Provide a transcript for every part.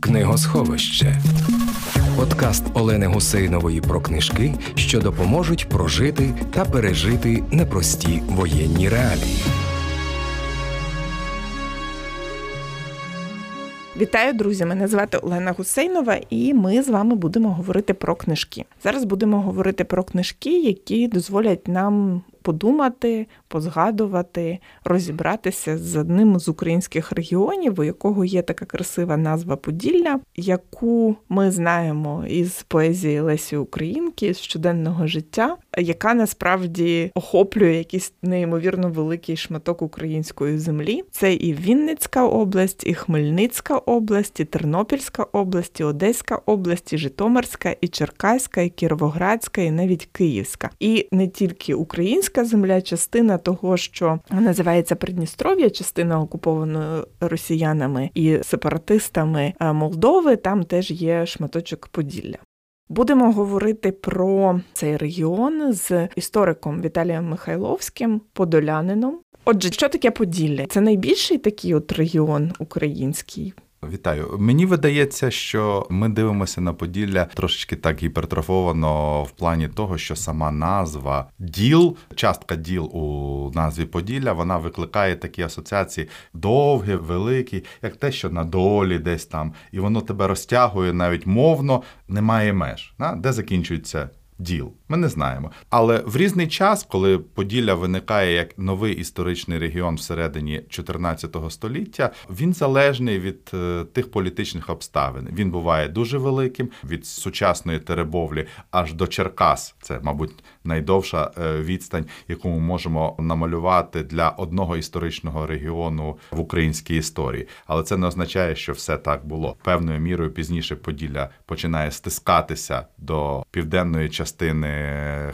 Книгосховище. Подкаст Олени Гусейнової про книжки, що допоможуть прожити та пережити непрості воєнні реалії. Вітаю, друзі! Мене звати Олена Гусейнова, і ми з вами будемо говорити про книжки. Зараз будемо говорити про книжки, які дозволять нам подумати, позгадувати, розібратися з одним з українських регіонів, у якого є така красива назва Поділля, яку ми знаємо із поезії Лесі Українки з щоденного життя, яка насправді охоплює якийсь неймовірно великий шматок української землі. Це і Вінницька область, і Хмельницька область, і Тернопільська область, і Одеська область, і Житомирська, і Черкаська, і Кіровоградська, і навіть Київська. І не тільки українська земля, частина того, що називається Придністров'я, частина окупованої росіянами і сепаратистами е, Молдови, там теж є шматочок Поділля. Будемо говорити про цей регіон з істориком Віталієм Михайловським, подолянином. Отже, що таке Поділля? Це найбільший такий от регіон український. Вітаю. Мені видається, що ми дивимося на Поділля трошечки так гіпертрофовано в плані того, що сама назва діл, частка діл у назві Поділля, вона викликає такі асоціації довгі, великі, як те, що на долі десь там, і воно тебе розтягує навіть мовно, немає меж. Де закінчується діл. Ми не знаємо. Але в різний час, коли Поділля виникає як новий історичний регіон всередині 14 століття, він залежний від е, тих політичних обставин. Він буває дуже великим від сучасної Теребовлі аж до Черкас. Це, мабуть, найдовша е, відстань, яку ми можемо намалювати для одного історичного регіону в українській історії. Але це не означає, що все так було. Певною мірою пізніше Поділля починає стискатися до південної частини.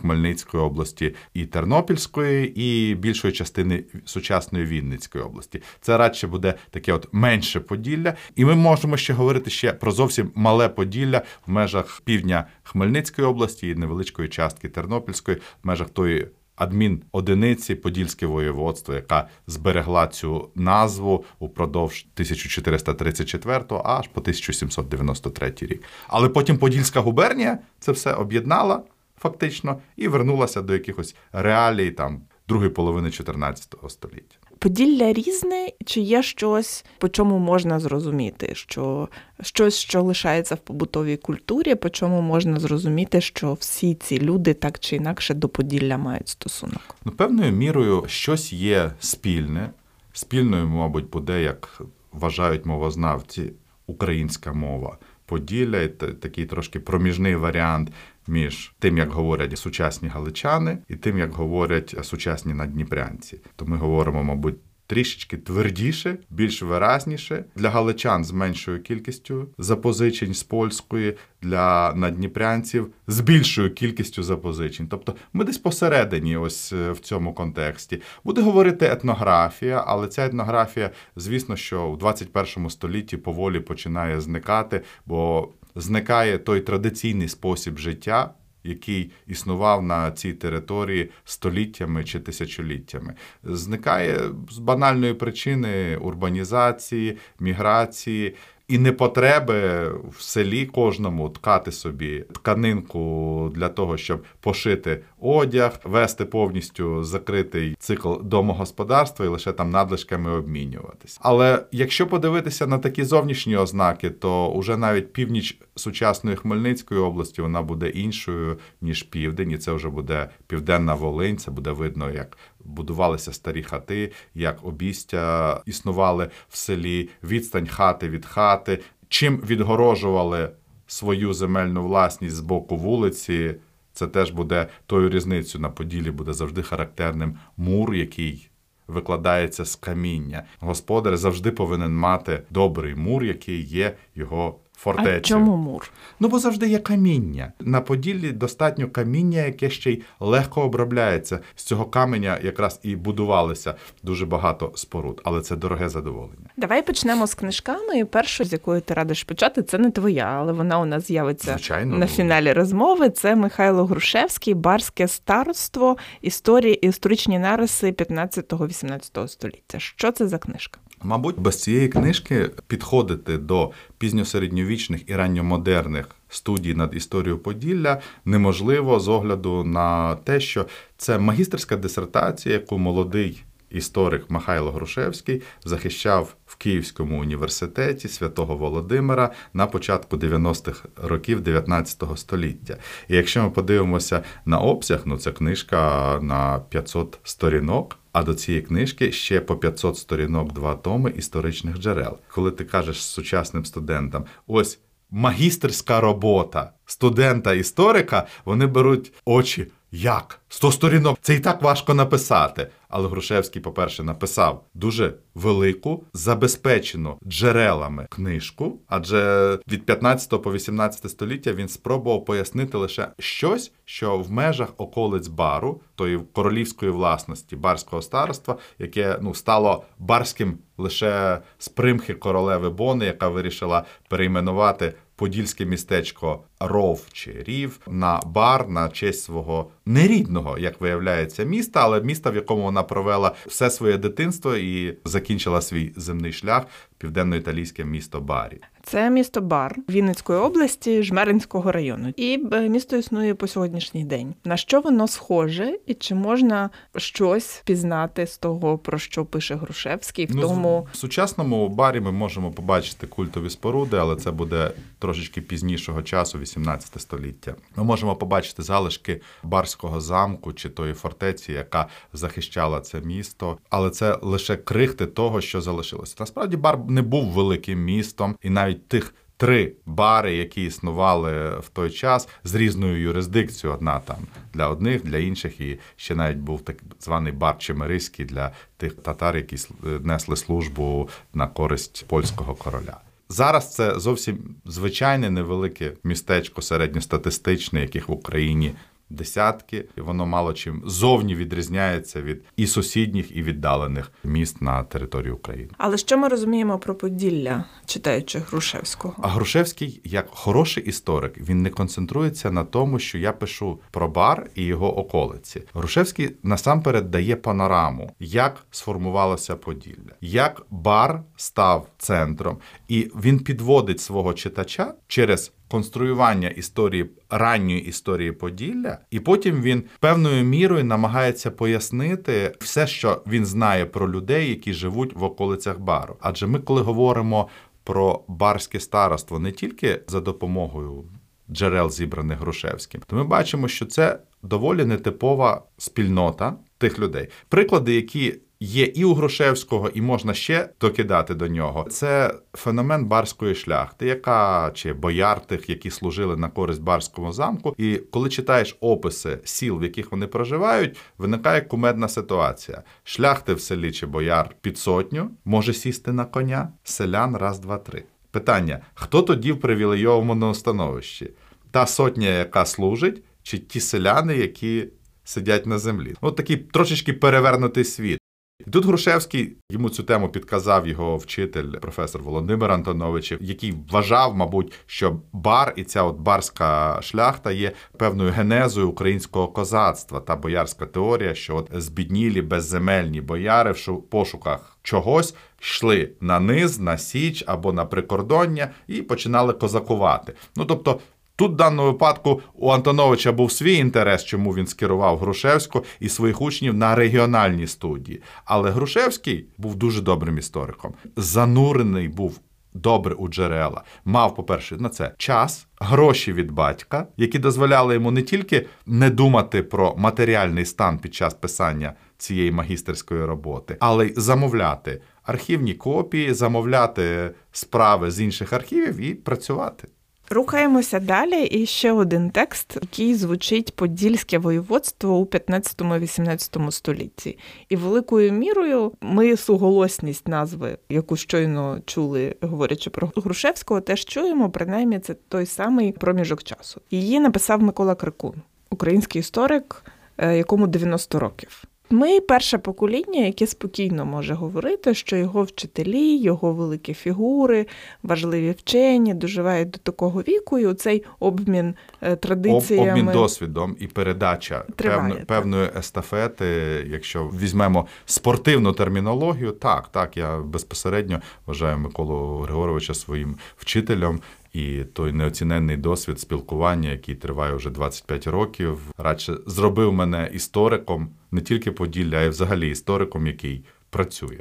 Хмельницької області і Тернопільської, і більшої частини сучасної Вінницької області. Це радше буде таке от менше Поділля, і ми можемо ще говорити ще про зовсім мале Поділля в межах півдня Хмельницької області і невеличкої частки Тернопільської, в межах тої. Адмінодиниці Подільське воєводство, яка зберегла цю назву упродовж 1434 аж по 1793 рік. Але потім Подільська губернія це все об'єднала фактично, і вернулася до якихось реалій там другої половини 14 століття. Поділля різне, чи є щось, по чому можна зрозуміти, що щось, що лишається в побутовій культурі, по чому можна зрозуміти, що всі ці люди так чи інакше до Поділля мають стосунок? Ну, певною мірою щось є спільне. Спільною, мабуть, буде, як вважають мовознавці, українська мова. Поділля такий трошки проміжний варіант між тим, як говорять сучасні галичани, і тим, як говорять сучасні надніпрянці. То ми говоримо, мабуть. Трішечки твердіше, більш виразніше для галичан з меншою кількістю запозичень з польської, для надніпрянців з більшою кількістю запозичень. Тобто ми десь посередині, ось е, в цьому контексті. Буде говорити етнографія, але ця етнографія, звісно, що в 21 столітті поволі починає зникати, бо зникає той традиційний спосіб життя. Який існував на цій території століттями чи тисячоліттями, зникає з банальної причини урбанізації, міграції і не потреби в селі кожному ткати собі тканинку для того, щоб пошити одяг, вести повністю закритий цикл домогосподарства і лише там надлишками обмінюватись. Але якщо подивитися на такі зовнішні ознаки, то уже навіть північ сучасної Хмельницької області вона буде іншою ніж південь, і це вже буде південна Волинь. Це буде видно, як будувалися старі хати, як обістя існували в селі, відстань хати від хати, чим відгорожували свою земельну власність з боку вулиці. Це теж буде тою різницею на Поділі, буде завжди характерним мур, який викладається з каміння. Господар завжди повинен мати добрий мур, який є його фортецю. А чому мур? Ну, бо завжди є каміння. На Поділлі достатньо каміння, яке ще й легко обробляється. З цього каменя якраз і будувалися дуже багато споруд, але це дороге задоволення. Давай почнемо з книжками. І першу, з якої ти радиш почати, це не твоя, але вона у нас з'явиться Звичайно. на фіналі розмови. Це Михайло Грушевський, Барське старство, історії і історичні нариси 15-18 століття. Що це за книжка? Мабуть, без цієї книжки підходити до пізньосередньовічних і ранньомодерних студій над історією Поділля неможливо з огляду на те, що це магістерська дисертація, яку молодий історик Михайло Грушевський захищав в Київському університеті святого Володимира на початку 90-х років 19 століття. І якщо ми подивимося на обсяг, ну це книжка на 500 сторінок. А до цієї книжки ще по 500 сторінок, два томи історичних джерел. Коли ти кажеш сучасним студентам, ось магістерська робота студента-історика, вони беруть очі. Як? 100 сторінок. Це і так важко написати. Але Грушевський, по-перше, написав дуже велику, забезпечену джерелами книжку, адже від 15 по 18 століття він спробував пояснити лише щось, що в межах околиць бару, тої королівської власності барського староства, яке ну стало барським лише з примхи королеви Бони, яка вирішила перейменувати. Подільське містечко Ров чи Рів на бар на честь свого нерідного, як виявляється, міста, але міста, в якому вона провела все своє дитинство і закінчила свій земний шлях південно-італійське місто Барі. Це місто Бар Вінницької області, Жмеринського району, і е, місто існує по сьогоднішній день. На що воно схоже, і чи можна щось пізнати з того, про що пише Грушевський? В Ну, тому в сучасному барі ми можемо побачити культові споруди, але це буде трошечки пізнішого часу, 18 століття. Ми можемо побачити залишки барського замку чи тої фортеці, яка захищала це місто, але це лише крихти того, що залишилося. Насправді бар не був великим містом, і навіть тих. Три бари, які існували в той час з різною юрисдикцією, одна там для одних, для інших, і ще навіть був так званий бар Чемериський для тих татар, які сл- несли службу на користь польського короля. Зараз це зовсім звичайне невелике містечко середньостатистичне, яких в Україні десятки, і воно мало чим зовні відрізняється від і сусідніх, і віддалених міст на території України. але що ми розуміємо про Поділля, читаючи Грушевського? А Грушевський, як хороший історик, він не концентрується на тому, що я пишу про бар і його околиці. Грушевський насамперед дає панораму, як сформувалося Поділля, як бар став центром, і він підводить свого читача через. Конструювання історії ранньої історії Поділля, і потім він певною мірою намагається пояснити все, що він знає про людей, які живуть в околицях бару. Адже ми, коли говоримо про барське староство не тільки за допомогою джерел, зібраних Грушевським, то ми бачимо, що це доволі нетипова спільнота тих людей. Приклади, які є і у Грушевського, і можна ще докидати до нього. Це феномен барської шляхти, яка чи бояр тих, які служили на користь барському замку. І коли читаєш описи сіл, в яких вони проживають, виникає кумедна ситуація. Шляхти в селі чи бояр під сотню може сісти на коня, селян раз, два, три. Питання: хто тоді в привілейовому становищі? Та сотня, яка служить, чи ті селяни, які сидять на землі? От такий трошечки перевернутий світ. І тут Грушевський йому цю тему підказав його вчитель, професор Володимир Антонович, який вважав, мабуть, що бар і ця от барська шляхта є певною генезою українського козацтва та боярська теорія, що от збіднілі безземельні бояри в шу- пошуках чогось йшли на низ, на січ або на прикордоння і починали козакувати. Ну тобто. Тут в даному випадку у Антоновича був свій інтерес, чому він скерував Грушевську і своїх учнів на регіональні студії. Але Грушевський був дуже добрим істориком. Занурений був добре у джерела. Мав, по-перше, на це час, гроші від батька, які дозволяли йому не тільки не думати про матеріальний стан під час писання цієї магістерської роботи, але й замовляти архівні копії, замовляти справи з інших архівів і працювати. Рухаємося далі. І ще один текст, який звучить Подільське воєводство у 15-18 столітті. І великою мірою ми суголосність назви, яку щойно чули, говорячи про Грушевського, теж чуємо. Принаймні, це той самий проміжок часу. Її написав Микола Крикун, український історик, е, якому 90 років. Ми перше покоління, яке спокійно може говорити, що його вчителі, його великі фігури, важливі вчені доживають до такого віку, і цей обмін е, традиціями. Обмін досвідом і передача певно, певної естафети. Якщо візьмемо спортивну термінологію, так, так, я безпосередньо вважаю Миколу Григоровича своїм вчителем. І той неоціненний досвід спілкування, який триває вже 25 років, радше зробив мене істориком не тільки Поділля, а й взагалі істориком, який працює.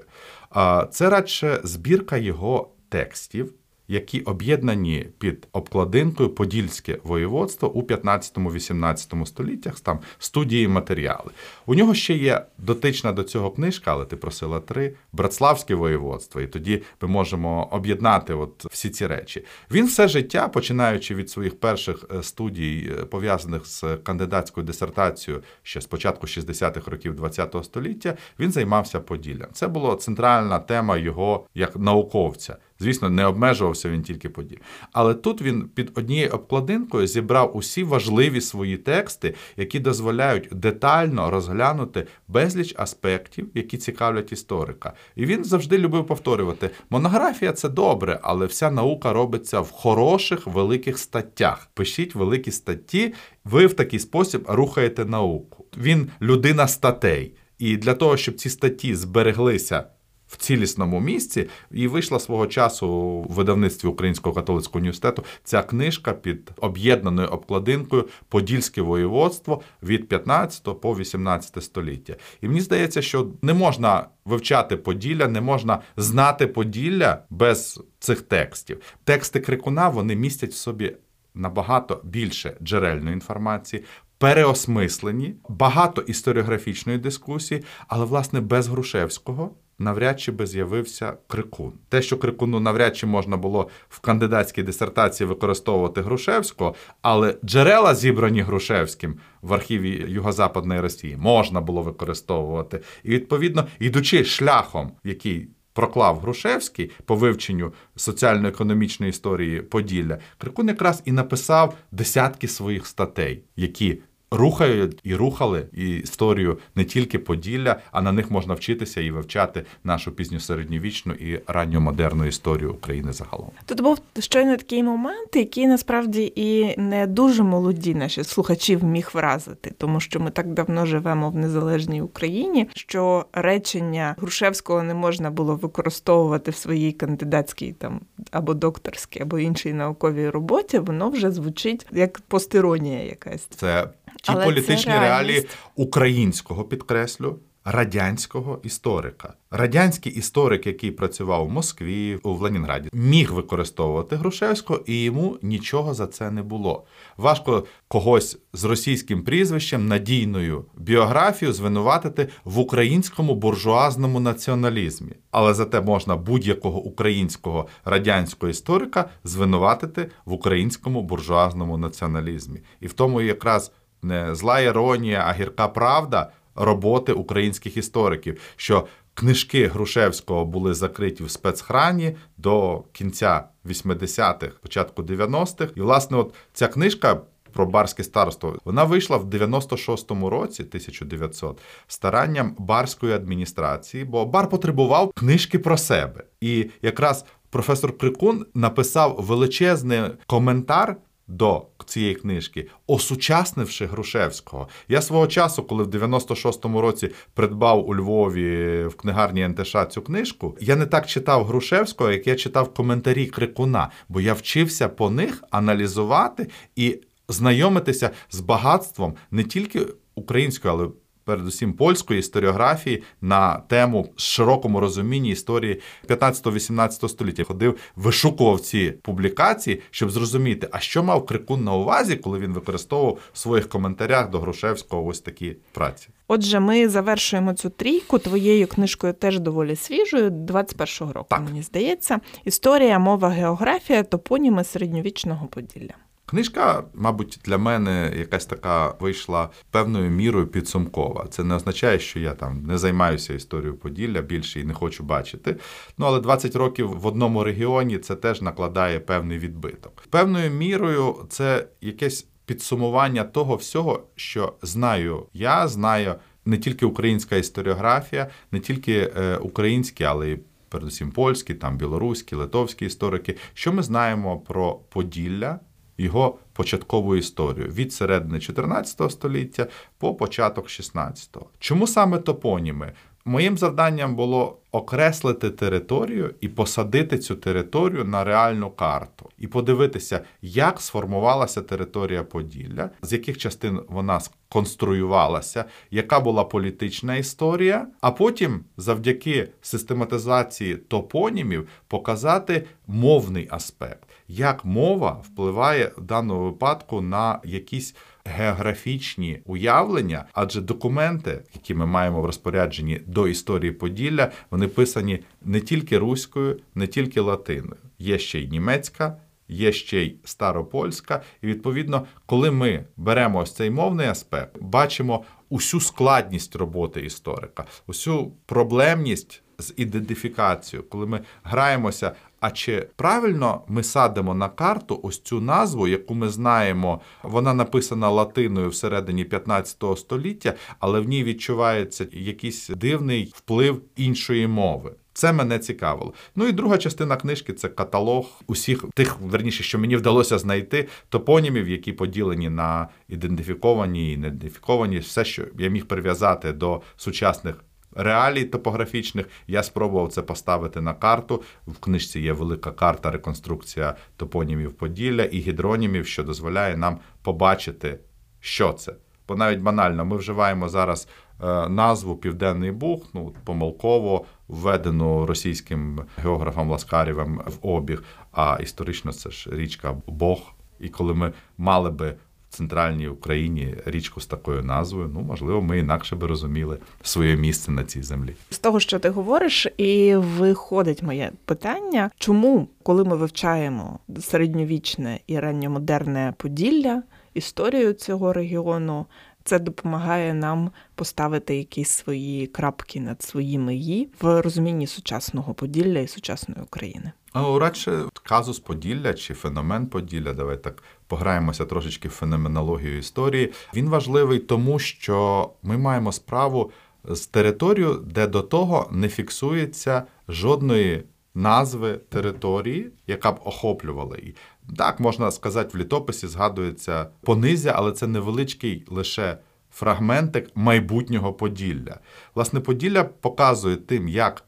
А це радше збірка його текстів, які об'єднані під обкладинкою Подільське воєводство у 15-18 століттях, там студії матеріали. У нього ще є дотична до цього книжка, але ти просила три Братславське воєводство. І тоді ми можемо об'єднати от всі ці речі. Він все життя, починаючи від своїх перших е, студій, е, пов'язаних з кандидатською дисертацією ще з початку 60-х років ХХ століття, він займався Поділлям. Це була центральна тема його як науковця. Звісно, не обмежувався він тільки подій. Але тут він під однією обкладинкою зібрав усі важливі свої тексти, які дозволяють детально розглянути безліч аспектів, які цікавлять історика. І він завжди любив повторювати: монографія це добре, але вся наука робиться в хороших великих статтях. Пишіть великі статті, ви в такий спосіб рухаєте науку. Він людина статей. І для того, щоб ці статті збереглися в цілісному місці, і вийшла свого часу у видавництві Українського католицького університету ця книжка під об'єднаною обкладинкою Подільське воєводство від 15 по 18 століття. І мені здається, що не можна вивчати Поділля, не можна знати Поділля без цих текстів. Тексти Крикуна вони містять в собі набагато більше джерельної інформації. Переосмислені, багато історіографічної дискусії, але власне без Грушевського навряд чи би з'явився крикун. Те, що крикуну навряд чи можна було в кандидатській дисертації використовувати Грушевського, але джерела, зібрані Грушевським в архіві Юго-Западної Росії, можна було використовувати. І відповідно, йдучи шляхом, який проклав Грушевський по вивченню соціально-економічної історії Поділля, Крикун якраз і написав десятки своїх статей, які рухають і рухали історію не тільки Поділля, а на них можна вчитися і вивчати нашу пізньосередньовічну і ранньомодерну історію України загалом. Тут був щойно такий момент, який насправді і не дуже молоді наші слухачів міг вразити, тому що ми так давно живемо в незалежній Україні, що речення Грушевського не можна було використовувати в своїй кандидатській там або докторській, або іншій науковій роботі. Воно вже звучить як постиронія якась. Це ті Але політичні реалії українського підкреслю. Радянського історика. Радянський історик, який працював у Москві, у Ленінграді, міг використовувати Грушевського, і йому нічого за це не було. Важко когось з російським прізвищем, надійною біографією звинуватити в українському буржуазному націоналізмі. Але зате можна будь-якого українського радянського історика звинуватити в українському буржуазному націоналізмі. І в тому якраз не зла іронія, а гірка правда роботи українських істориків, що книжки Грушевського були закриті в спецхрані до кінця 80-х, початку 90-х. І, власне, от ця книжка. Про барське старство вона вийшла в 96-му році, 1900, старанням барської адміністрації, бо бар потребував книжки про себе. І якраз професор Крикун написав величезний коментар до цієї книжки, осучаснивши Грушевського. Я свого часу, коли в 96-му році придбав у Львові в книгарні НТШ цю книжку, я не так читав Грушевського, як я читав коментарі Крикуна, бо я вчився по них аналізувати і знайомитися з багатством не тільки української, але передусім польської історіографії на тему широкому розумінні історії 15-18 століття. Ходив, вишукував ці публікації, щоб зрозуміти, а що мав Крикун на увазі, коли він використовував в своїх коментарях до Грушевського ось такі праці. Отже, ми завершуємо цю трійку твоєю книжкою теж доволі свіжою, 21-го року, Так. мені здається. Історія, мова, географія, топоніми середньовічного Поділля. Книжка, мабуть, для мене якась така вийшла певною мірою підсумкова. Це не означає, що я там не займаюся історією Поділля більше і не хочу бачити. Ну але 20 років в одному регіоні це теж накладає певний відбиток. Певною мірою це якесь підсумування того всього, що знаю я, знаю не тільки українська історіографія, не тільки е, українські, але й передусім польські, там білоруські, литовські історики. Що ми знаємо про Поділля? Його початкову історію від середини 14 століття по початок 16-го. Чому саме топоніми? Моїм завданням було окреслити територію і посадити цю територію на реальну карту, і подивитися, як сформувалася територія Поділля, з яких частин вона сконструювалася, яка була політична історія, а потім, завдяки систематизації топонімів, показати мовний аспект, як мова впливає в даному випадку на якісь географічні уявлення, адже документи, які ми маємо в розпорядженні до історії Поділля, вони писані не тільки руською, не тільки латиною. Є ще й німецька. Є ще й старопольська, і відповідно, коли ми беремо ось цей мовний аспект, бачимо усю складність роботи історика, усю проблемність з ідентифікацією, коли ми граємося. А чи правильно ми садимо на карту ось цю назву, яку ми знаємо, вона написана латиною всередині 15 століття, але в ній відчувається якийсь дивний вплив іншої мови. Це мене цікавило. Ну і друга частина книжки це каталог усіх тих, верніше, що мені вдалося знайти топонімів, які поділені на ідентифіковані і неідентифіковані, все, що я міг прив'язати до сучасних. Реалій топографічних я спробував це поставити на карту. В книжці є велика карта, реконструкція топонімів Поділля і гідронімів, що дозволяє нам побачити, що це. Бо навіть банально, ми вживаємо зараз е, назву Південний Буг, ну помилково введену російським географом Ласкарєвим в обіг. А історично це ж річка Бог. І коли ми мали би центральній Україні річку з такою назвою, ну можливо, ми інакше би розуміли своє місце на цій землі. З того, що ти говориш, і виходить моє питання, чому, коли ми вивчаємо середньовічне і ранньомодерне Поділля, історію цього регіону, це допомагає нам поставити якісь свої крапки над своїми «і» в розумінні сучасного Поділля і сучасної України. Ну, радше казус Поділля чи феномен Поділля, давай так пограємося трошечки в феноменологію історії. Він важливий тому, що ми маємо справу з територією, де до того не фіксується жодної назви території, яка б охоплювала її. Так, можна сказати, в літописі згадується понизя, але це невеличкий лише фрагментик майбутнього Поділля. Власне, Поділля показує тим, як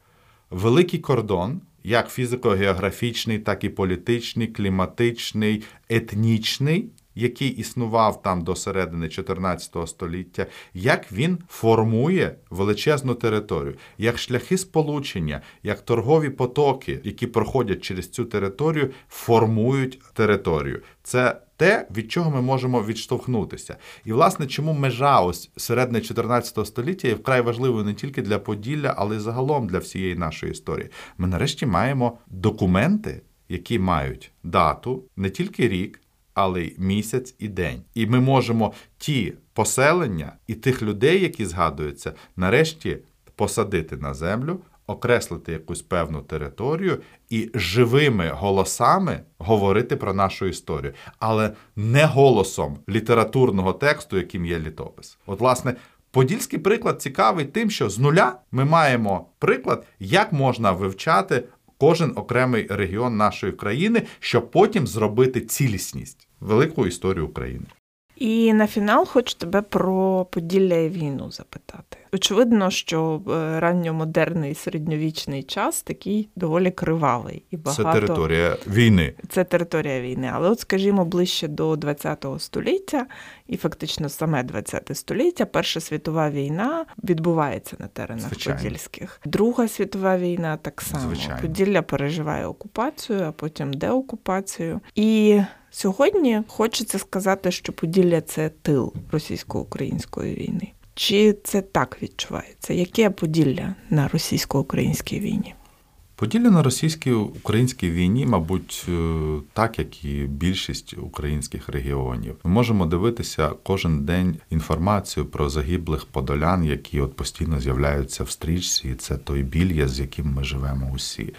великий кордон, як фізико-географічний, так і політичний, кліматичний, етнічний, який існував там до середини 14 століття, як він формує величезну територію, як шляхи сполучення, як торгові потоки, які проходять через цю територію, формують територію. Це те, від чого ми можемо відштовхнутися. І, власне, чому межа ось середини 14 століття є вкрай важливою не тільки для Поділля, але й загалом для всієї нашої історії. Ми нарешті маємо документи, які мають дату, не тільки рік, але й місяць і день. І ми можемо ті поселення і тих людей, які згадуються, нарешті посадити на землю. Окреслити якусь певну територію і живими голосами говорити про нашу історію, але не голосом літературного тексту, яким є літопис. От, власне, подільський приклад цікавий тим, що з нуля ми маємо приклад, як можна вивчати кожен окремий регіон нашої країни, щоб потім зробити цілісність велику історію України. І на фінал хочу тебе про Поділля і війну запитати. Очевидно, що е, ранньомодерний середньовічний час такий доволі кривавий і багато Це територія війни. Це територія війни. Але, от, скажімо, ближче до ХХ століття, і фактично саме ХХ століття, Перша світова війна відбувається на теренах Звичайно. Подільських. Друга світова війна так само. Звичайно. Поділля переживає окупацію, а потім деокупацію. І сьогодні хочеться сказати, що Поділля це тил російсько-української війни. Чи це так відчувається? Яке Поділля на російсько-українській війні? Поділля на російській українській війні, мабуть, е, так як і більшість українських регіонів. Ми можемо дивитися кожен день інформацію про загиблих подолян, які от постійно з'являються в стрічці. І це той біль, з яким ми живемо усі.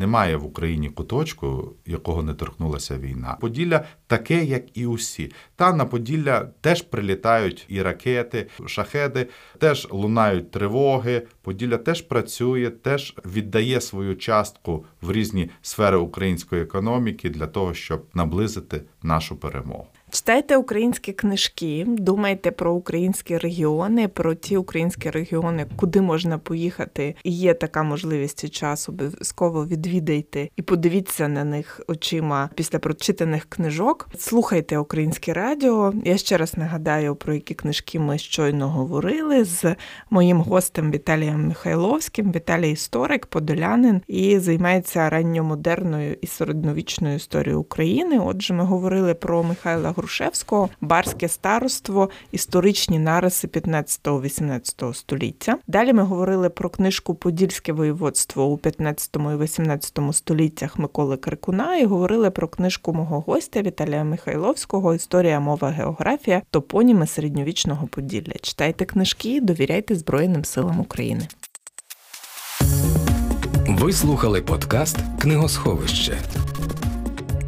Немає в Україні куточку, якого не торкнулася війна. Поділля таке, як і усі. Та на Поділля теж прилітають і ракети, шахеди, теж лунають тривоги. Поділля теж працює, теж віддає свою частку в різні сфери української економіки для того, щоб наблизити нашу перемогу. Читайте українські книжки, думайте про українські регіони, про ті українські регіони, куди можна поїхати. І є така можливість і час, обов'язково відвідайте і подивіться на них очима після прочитаних книжок. Слухайте українське радіо. Я ще раз нагадаю, про які книжки ми щойно говорили з моїм гостем Віталієм Михайловським. Віталій історик, подолянин і займається ранньомодерною і середньовічною історією України. Отже, ми говорили про Михайла Грушевського, барське староство, історичні нариси 15-18 століття. Далі ми говорили про книжку Подільське воєводство у 15 і 18 століттях Миколи Крикуна і говорили про книжку мого гостя Віталія Михайловського Історія, мова, географія, топоніми середньовічного Поділля. Читайте книжки, довіряйте Збройним силам України. Ви слухали подкаст Книгосховище.